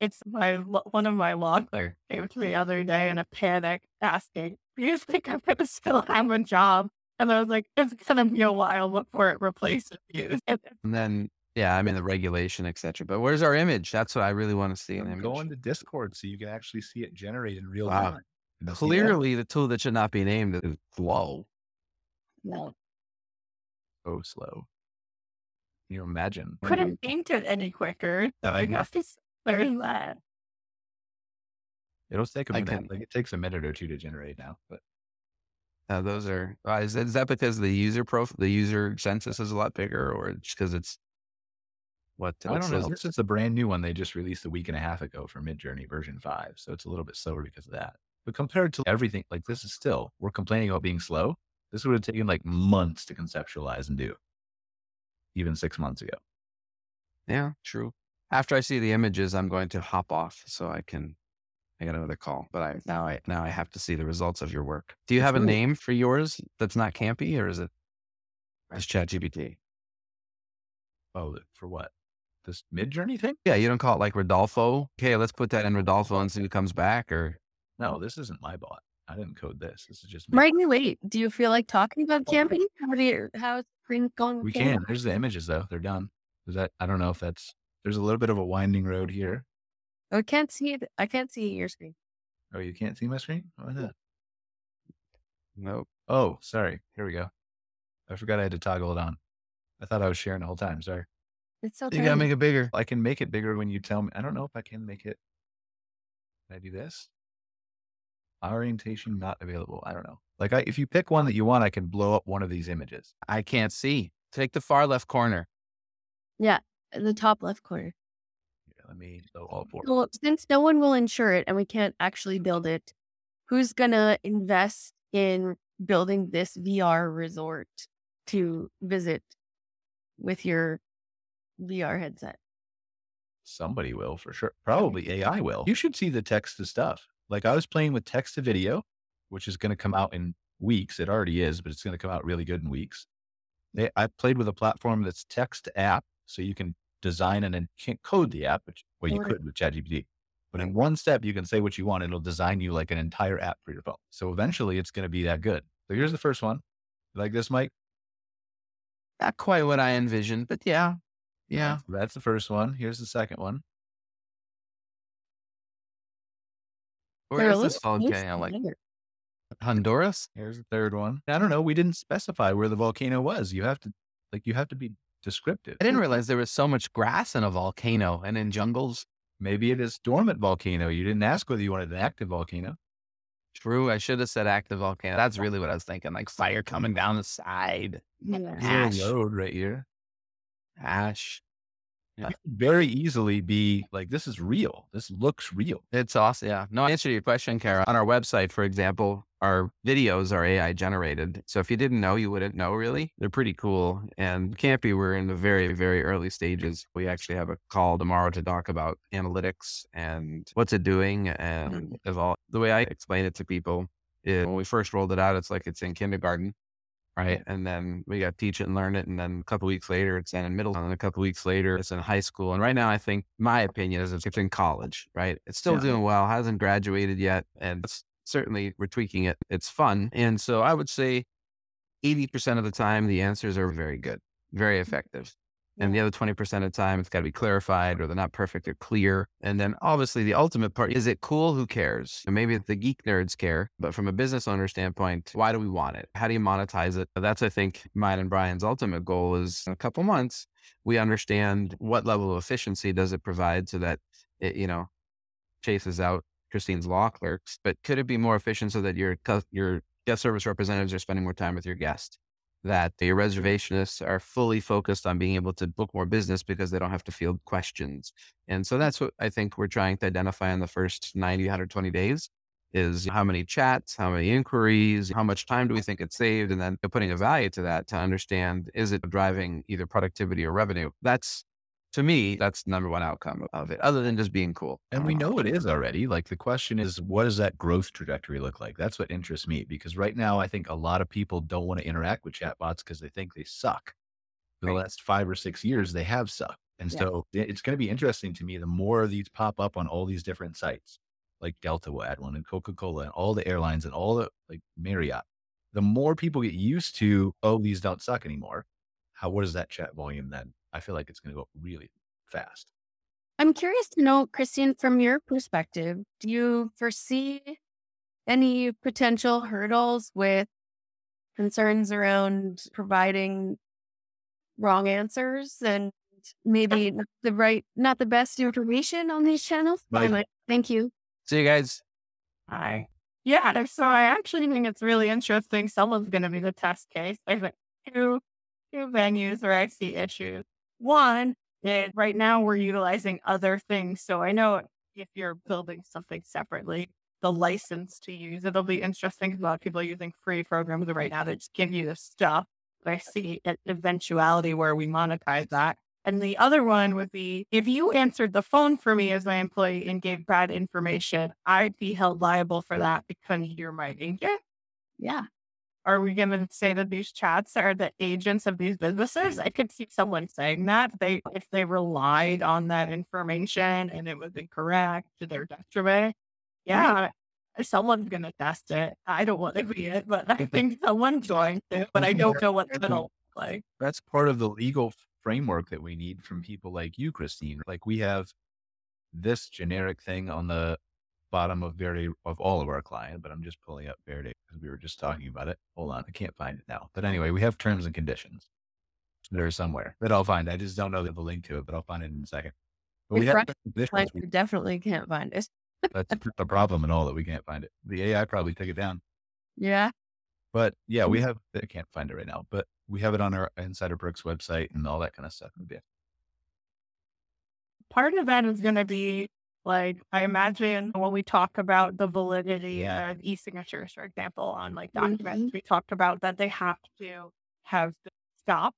It's my one of my loggers came to me the other day in a panic asking, Do you think I'm going to still have a job? And I was like, It's going to be a while before it replaces you. And And then, yeah, I mean the regulation, etc. But where's our image? That's what I really want to see. An I'm image. going to Discord so you can actually see it generate in real Wow. time. You know, see that? Clearly, the tool that should not be named is Flow. No. so slow. Can you imagine? couldn't paint it any quicker. So I guess it's there's that. It'll take a I minute. can- Like it takes a minute or two to generate now, but Uh, those are uh, is, that, is that because the user profile, the user census is a lot bigger, or just because it's what? I don't know. This is a brand new one they just released a week and a half ago for Midjourney version five, so it's a little bit slower because of that. But compared to everything, like this is still we're complaining about being slow. This would have taken like months to conceptualize and do, even six months ago. Yeah, true. After I see the images, I'm going to hop off so I can. I got another call, but I now I now I have to see the results of your work. Do you have a name for yours that's not campy, or is it just ChatGPT? Oh, for what? This Midjourney thing? Yeah, you don't call it like Rodolfo. Okay, let's put that in Rodolfo and see who comes back. Or No, this isn't my bot. I didn't code this. This is just me. Right, wait. Do you feel like talking about camping? How do you, how is spring going? with We camping? can. There's the images though. They're done. Is that? I don't know if that's. There's a little bit of a winding road here. I can't see it. I can't see your screen. Oh, you can't see my screen? Why not? nope. Oh, sorry. Here we go. I forgot I had to toggle it on. I thought I was sharing the whole time. Sorry. It's so You gotta make it bigger. I can make it bigger when you tell me. I don't know if I can make it. Can I do this? Orientation not available. I don't know. Like, I, if you pick one that you want, I can blow up one of these images. I can't see. Take the far left corner. in the top left corner. Here, let me all four. Well, since no one will insure it and we can't actually build it, who's gonna invest in building this VR resort to visit with your VR headset? Somebody will for sure. Probably AI will. You should see the text to stuff. Like I was playing with text to video, which is going to come out in weeks. It already is, but it's going to come out really good in weeks. They, I played with a platform that's text app, so you can design and then can't code the app, which well you Right. could with ChatGPT. But in one step, you can say what you want. It'll design you like an entire app for your phone. So eventually, it's going to be that good. So here's the first one. You like this, Mike? Not quite what I envisioned, but yeah, yeah. That's the first one. Here's the second one. Where is this volcano? Like. Honduras? Here's the third one. I don't know. We didn't specify where the volcano was. You have to, like, you have to be descriptive. I didn't realize there was so much grass in a volcano and in jungles. Maybe it is dormant volcano. You didn't ask whether you wanted an active volcano. True. I should have said active volcano. That's really what I was thinking. Like fire coming down the side. Yeah. Ash. a road right here. Ash. Yeah. It could very easily be like, this is real. This looks real. It's awesome. Yeah. No, answer to your question, Cara. On our website, for example, our videos are AI generated. So if you didn't know, you wouldn't know really. They're pretty cool. And Campy, we're in the very, very early stages. We actually have a call tomorrow to talk about analytics and what's it doing mm-hmm. and evolve. The way I explain it to people is when we first rolled it out, it's like it's in kindergarten. Right. And then we got teach it and learn it. And then a couple weeks later, it's in middle. School. And a couple weeks later, it's in high school. And right now, I think my opinion is it's in college, right? It's still Yeah. doing well, hasn't graduated yet. And it's certainly we're tweaking it. It's fun. And so I would say 80% of the time, the answers are very good, very mm. effective. And the other 20% of the time, it's got to be clarified or they're not perfect or clear. And then obviously the ultimate part is it cool? Who cares? Maybe the geek nerds care, but from a business owner standpoint, why do we want it? How do you monetize it? That's, I think, mine and Brian's ultimate goal is in a couple months, we understand what level of efficiency does it provide so that it, you know, chases out Christine's law clerks, but could it be more efficient so that your, your guest service representatives are spending more time with your guest? That the reservationists are fully focused on being able to book more business because they don't have to field questions. And so that's what I think we're trying to identify in the first 90, 120 days is how many chats, how many inquiries, how much time do we think it's saved? And then putting a value to that to understand, is it driving either productivity or revenue? That's To me, that's the number one outcome of it, other than just being cool. And we uh, know it is already. Like the question is, what does that growth trajectory look like? That's what interests me because right now, I think a lot of people don't want to interact with chatbots because they think they suck. For the last five or six years, they have sucked. And Yeah. so it's going to be interesting to me. The more these pop up on all these different sites, like Delta will add one and Coca Cola and all the airlines and all the like Marriott, the more people get used to, oh, these don't suck anymore. How, what is that chat volume then? I feel like it's going to go really fast. I'm curious to know, Christine, from your perspective, do you foresee any potential hurdles with concerns around providing wrong answers and maybe the right, not the best information on these channels? Right. Anyway, thank you. See you guys. Hi. Yeah, so I actually think it's really interesting. Someone's going to be the test case. I think two two venues where I see issues. One is right now we're utilizing other things. So I know if you're building something separately, the license to use it'll be interesting. 'cause A lot of people are using free programs right now that just give you the stuff. But I see an eventuality where we monetize that. And the other one would be if you answered the phone for me as my employee and gave bad information, I'd be held liable for that because you're my agent. Yeah. Are we going to say that these chats are the agents of these businesses? I could see someone saying that they if they relied on that information and it was incorrect to their detriment. Yeah, someone's going to test it. I don't want to be it, but I think someone's going to. But I don't know what it's going to look like. That's part of the legal framework that we need from people like you, Christine. Like we have this generic thing on the bottom of Verde of all of our client, but I'm just pulling up Verde because we were just talking about it. Hold on, I can't find it now. But anyway, we have terms and conditions that are somewhere that I'll find. I just don't know the link to it, but I'll find it in a second. But we If have conditions. We- definitely can't find it. That's the problem and all that we can't find it. The AI probably took it down. Yeah. But yeah, Mm. we have, I can't find it right now, but we have it on our Insider Brooks website and all that kind of stuff. Yeah. part of that is going to be like I imagine when we talk about the validity of e-signatures, for example, on like documents, mm-hmm. we talked about that they have to have the stop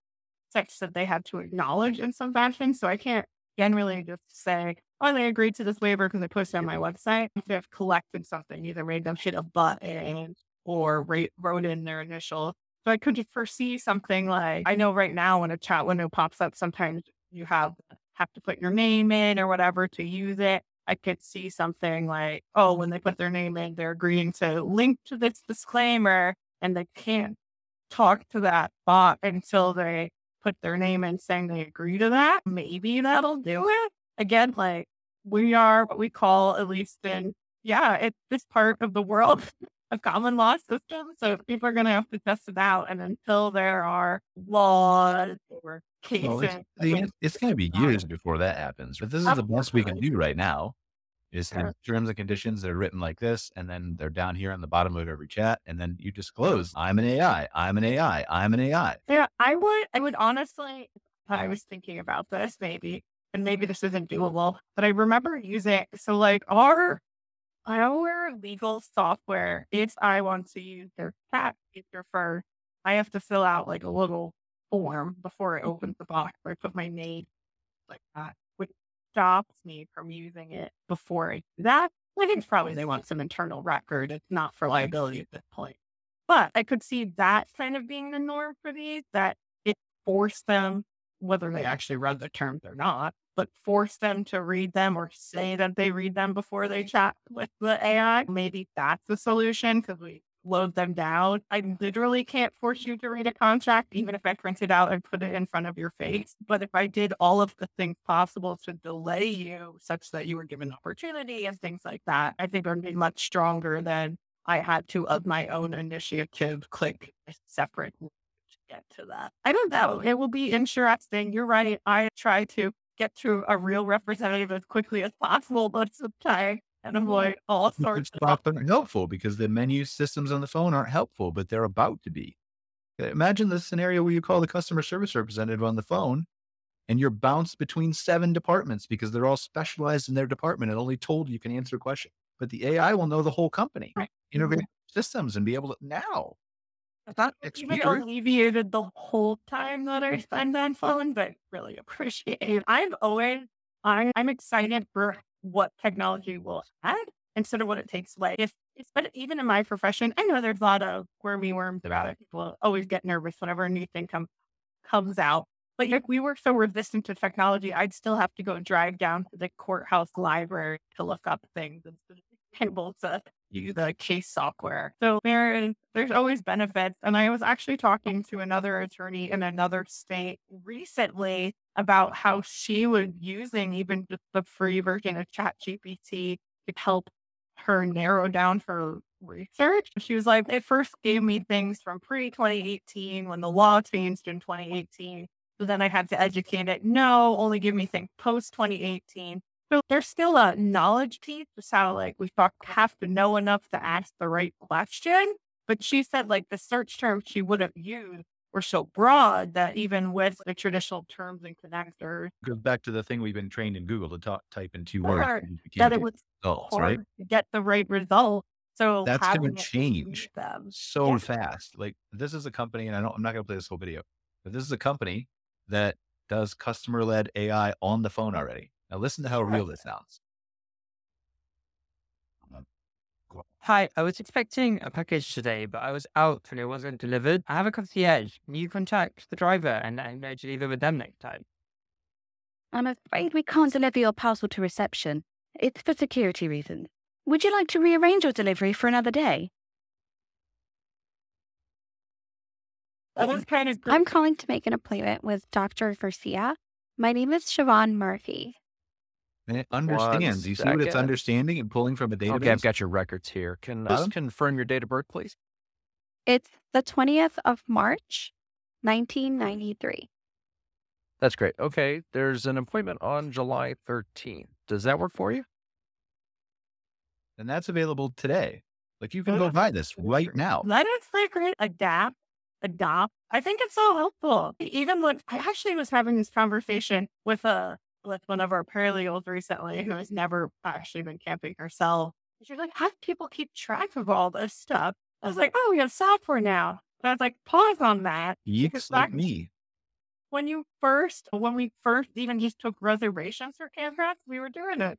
such that they have to acknowledge in some fashion. So I can't generally just say, oh, they agreed to this waiver because I posted on my website. If they have collected something, either made them hit a button or wrote in their initial. So I could foresee something like I know right now when a chat window pops up, sometimes you have have to put your name in or whatever to use it. I could see something like, oh, when they put their name in, they're agreeing to link to this disclaimer and they can't talk to that bot until they put their name in saying they agree to that. Maybe that'll do it. Again, like we are what we call, at least in, yeah, it's this part of the world, a common law system. So people are going to have to test it out. And until there are laws or Well, it's, the- it's going to be years before that happens. But this is the best we can do right now. Is have terms and conditions that are written like this, and then they're down here on the bottom of every chat, and then you disclose, "I'm an AI, I'm an AI, I'm an AI." Yeah, I would. I would honestly. I was thinking about this maybe, and maybe this isn't doable, but I remember using so like our our legal software. If I want to use their chat feature first, I have to fill out like a little form before I mm-hmm. open the box where I put my name like that, which stops me from using it before I do that. I think probably they want some internal record. It's not for liability at this point. But I could see that kind of being the norm for these, that it forced them, whether they actually read the terms or not, but force them to read them or say that they read them before they chat with the AI. Maybe that's the solution because we load them down. I literally can't force you to read a contract, even if I print it out and put it in front of your face. But if I did all of the things possible to delay you such that you were given opportunity and things like that, I think it would be much stronger than I had to, of my own initiative, click a separate to get to that. I don't know. It will be interesting. You're right. I try to get to a real representative as quickly as possible, but sometimes and I'm mm-hmm. like, oh, all sorts It's of often helpful because the menu systems on the phone aren't helpful, but they're about to be. Imagine the scenario where you call the customer service representative on the phone and you're bounced between seven departments because they're all specialized in their department and only told you can answer a question. But the AI will know the whole company, Right. innovate mm-hmm. systems and be able to now. That's not even alleviated the whole time that I spend on phone, but really appreciate it. I'm always, I'm, I'm excited for what technology will add instead of what it takes away. If it's, but even in my profession, I know there's a lot of wormy worms about it. People always get nervous whenever a new thing comes comes out. But if we were so resistant to technology, I'd still have to go drive down to the courthouse library to look up things being able to use the case software. So there is, there's always benefits. And I was actually talking to another attorney in another state recently about how she was using even just the free version of ChatGPT to help her narrow down her research. She was like, it first gave me things from pre 2018 when the law changed in 2018. So then I had to educate it. No, only give me things post 2018. So there's still a knowledge piece, just how like we have to know enough to ask the right question. But she said like the search term she would have used were so broad that even with the traditional terms and connectors, goes back to the thing we've been trained in Google to talk, type in two words. that it was results, right? to get the right result. So That's going to change them. so Yeah. fast. Like this is a company, and I don't, I'm not going to play this whole video, but this is a company that does customer led AI on the phone already. Now listen to how real this sounds. Hi, I was expecting a package today, but I was out and it wasn't delivered. I have a concierge. Can you contact the driver and let him know to leave it with them next time? I'm afraid we can't deliver your parcel to reception. It's for security reasons. Would you like to rearrange your delivery for another day? That was kind of I'm calling to make an appointment with Dr. Garcia. My name is Siobhan Murphy. Eh, and it understands. One You see what it's second. understanding and pulling from a database? Okay, I've got your records here. Can Got just 'em? confirm your date of birth, please? It's the 20th of March, 1993. That's great. Okay, there's an appointment on July 13th. Does that work for you? and that's available today. Like you can oh, go buy this right now. Let us like re- adapt, adopt. I think it's so helpful. Even when I actually was having this conversation with a with one of our paralegals recently who has never actually been camping herself. She's like, how do people keep track of all this stuff? I was like, oh, we have software now. But I was like, pause on that. Yeeks like me. When you first, when we first even just took reservations for campgrounds, we were doing it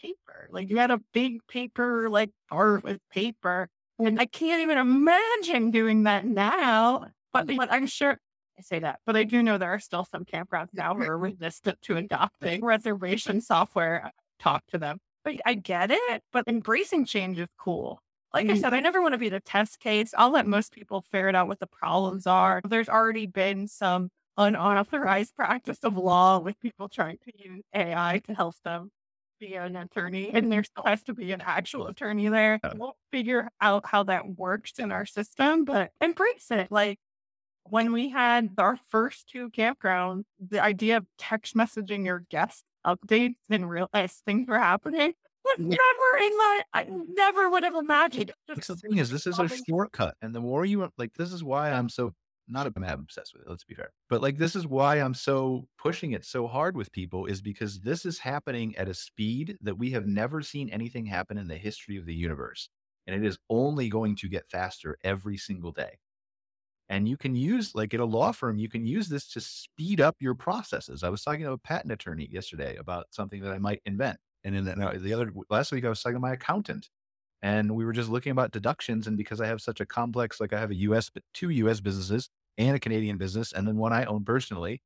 paper. Like you had a big paper, like art with paper. And I can't even imagine doing that now. But, but I'm sure I say that, but I do know there are still some campgrounds now who are resistant to adopting reservation software. Uh, talk to them. But I get it, but embracing change is cool. Like I mm. said, I never want to be the test case. I'll let most people ferret out what the problems are. There's already been some unauthorized practice of law with people trying to use AI to help them be an attorney, and there still has to be an actual attorney there. We'll figure out how that works in our system, but embrace it. Like when we had our first two campgrounds, the idea of text messaging your guest updates and realize things were happening was never in my. I never would have imagined. Just the thing is, this is a shortcut. And the more you like, this is why I'm so not obsessed with it, let's be fair. But like this is why I'm so pushing it so hard with people is because this is happening at a speed that we have never seen anything happen in the history of the universe. And it is only going to get faster every single day. And you can use, like at a law firm, you can use this to speed up your processes. I was talking to a patent attorney yesterday about something that I might invent. And then the, the other last week, I was talking to my accountant and we were just looking about deductions. And because I have such a complex, like I have a US, two US businesses and a Canadian business, and then one I own personally.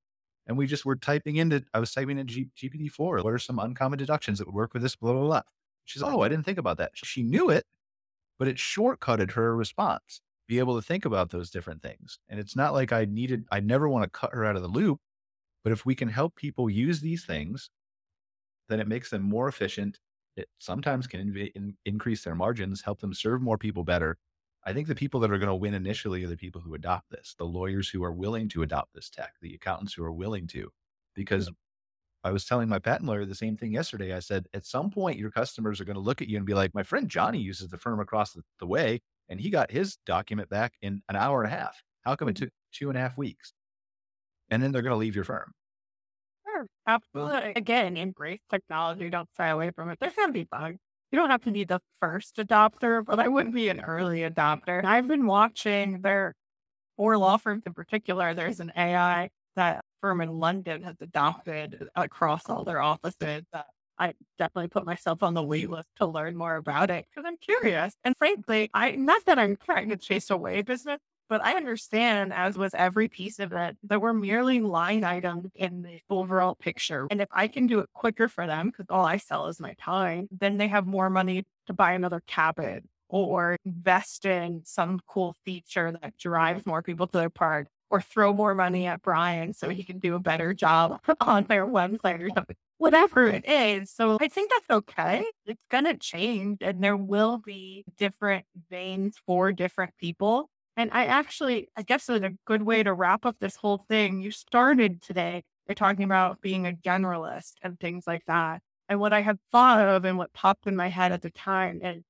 And we just were typing into, I was typing in G, GPT-4, what are some uncommon deductions that would work with this, blah, blah, blah. She's oh, I didn't think about that. She knew it, but it shortcutted her response, be able to think about those different things. And it's not like I needed, I never want to cut her out of the loop. But if we can help people use these things, then it makes them more efficient. It sometimes can inv- in, increase their margins, help them serve more people better. I think the people that are going to win initially are the people who adopt this, the lawyers who are willing to adopt this tech, the accountants who are willing to. Because I was telling my patent lawyer the same thing yesterday. I said, at some point, your customers are going to look at you and be like, my friend Johnny uses the firm across the, the way, and he got his document back in an hour and a half. How come it mm. took two and a half weeks? And then they're going to leave your firm. Sure, absolutely. Again, embrace technology. Don't shy away from it. There's going to be bugs. You don't have to be the first adopter, but I wouldn't be an early adopter. I've been watching there. for law firms in particular, there's an AI that firm in London has adopted across all their offices that I definitely put myself on the wait list to learn more about it because I'm curious. And frankly, I not that I'm trying to chase away business, but I understand, as with every piece of it, that we're merely line items in the overall picture. And if I can do it quicker for them, because all I sell is my time, then they have more money to buy another cabin or invest in some cool feature that drives more people to their park or throw more money at Brian so he can do a better job on their website or something, whatever it is. So I think that's okay. It's going to change and there will be different veins for different people. And I actually, I guess it's a good way to wrap up this whole thing. You started today by talking about being a generalist and things like that. And what I had thought of and what popped in my head at the time is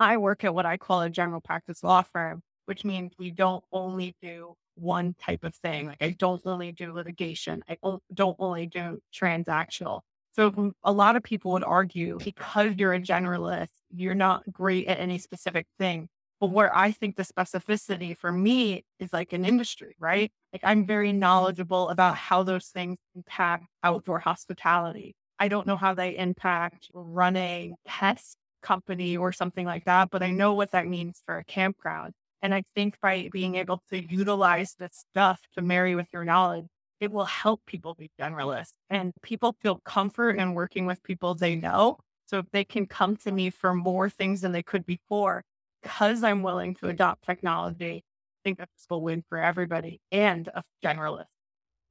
I work at what I call a general practice law firm, which means we don't only do one type of thing. Like I don't only do litigation. I don't only do transactional. So a lot of people would argue because you're a generalist, you're not great at any specific thing. But where I think the specificity for me is like an industry, right? Like I'm very mm-hmm. knowledgeable about how those things impact outdoor hospitality. I don't know how they impact running pest company or something like that, but I know what that means for a campground. And I think by being able to utilize this stuff to marry with your knowledge, it will help people be generalists and people feel comfort in working with people they know. So if they can come to me for more things than they could before, because I'm willing to adopt technology, I think that's a win for everybody and a generalist.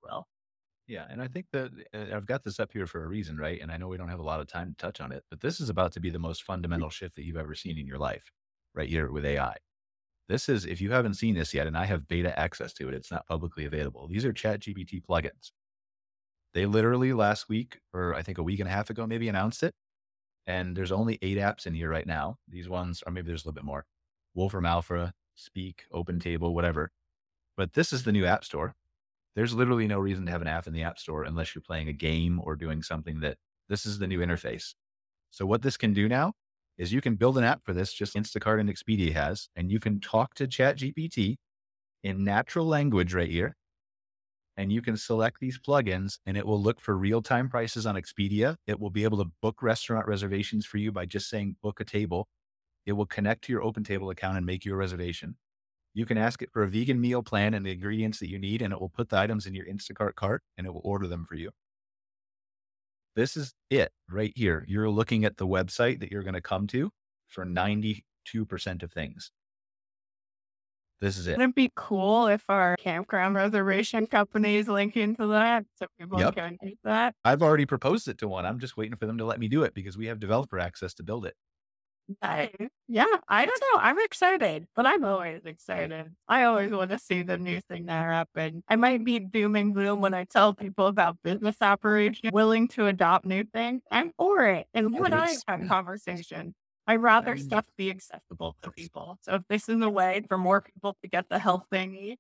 will. yeah, and I think that uh, I've got this up here for a reason, right? And I know we don't have a lot of time to touch on it, but this is about to be the most fundamental shift that you've ever seen in your life, right here with AI. This is, if you haven't seen this yet, and I have beta access to it, it's not publicly available. These are ChatGPT plugins. They literally last week, or I think a week and a half ago, maybe announced it. And there's only eight apps in here right now. These ones, or maybe there's a little bit more Wolfram Alpha, Speak, Open Table, whatever. But this is the new App Store. There's literally no reason to have an app in the App Store unless you're playing a game or doing something that this is the new interface. So, what this can do now is you can build an app for this, just Instacart and Expedia has, and you can talk to ChatGPT in natural language right here. And you can select these plugins and it will look for real time prices on Expedia. It will be able to book restaurant reservations for you by just saying book a table. It will connect to your OpenTable account and make you a reservation. You can ask it for a vegan meal plan and the ingredients that you need, and it will put the items in your Instacart cart and it will order them for you. This is it right here. You're looking at the website that you're going to come to for 92% of things. This is it. Wouldn't it be cool if our campground reservation companies link into that so people yep. can use that? I've already proposed it to one. I'm just waiting for them to let me do it because we have developer access to build it. I, mm-hmm. yeah, I don't know. I'm excited, but I'm always excited. I always mm-hmm. want to see the new thing that happen. I might be doom and gloom when I tell people about business operations, willing to adopt new things. I'm for it. And you and I have mm. conversation. I'd rather mm. stuff be accessible to people. So if this is a way for more people to get the health they need,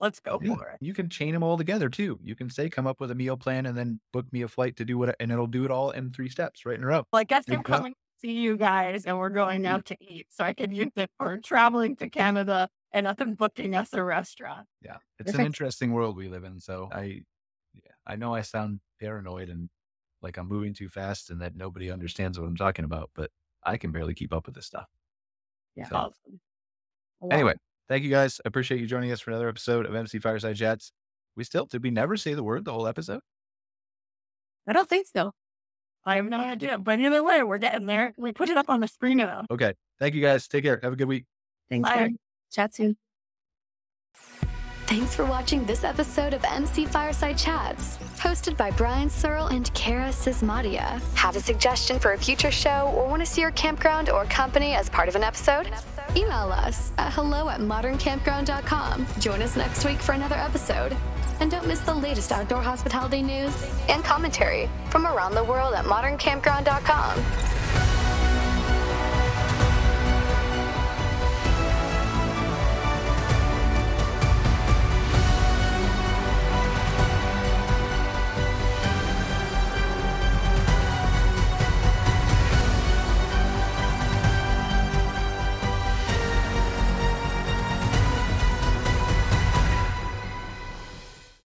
let's go yeah. for it. You can chain them all together too. You can say, come up with a meal plan and then book me a flight to do what, and it'll do it all in three steps right in a row. Well, I guess I'm coming see you guys and we're going mm-hmm. out to eat. So I can use it for traveling to Canada and nothing booking us a restaurant. Yeah. It's an interesting world we live in. So I yeah, I know I sound paranoid and like I'm moving too fast and that nobody understands what I'm talking about, but I can barely keep up with this stuff. Yeah. So, awesome. Anyway, thank you guys. I appreciate you joining us for another episode of MC Fireside Chats. We still did we never say the word the whole episode? I don't think so. I have no idea. But either way, we're getting there. We put it up on the screen now. Okay. Thank you guys. Take care. Have a good week. Thanks. Bye. Chat soon. Thanks for watching this episode of MC Fireside Chats, hosted by Brian Searl and Cara Czismadia. Have a suggestion for a future show or want to see your campground or company as part of an episode? Email us at hello at moderncampground.com. Join us next week for another episode. And don't miss the latest outdoor hospitality news and commentary from around the world at moderncampground.com.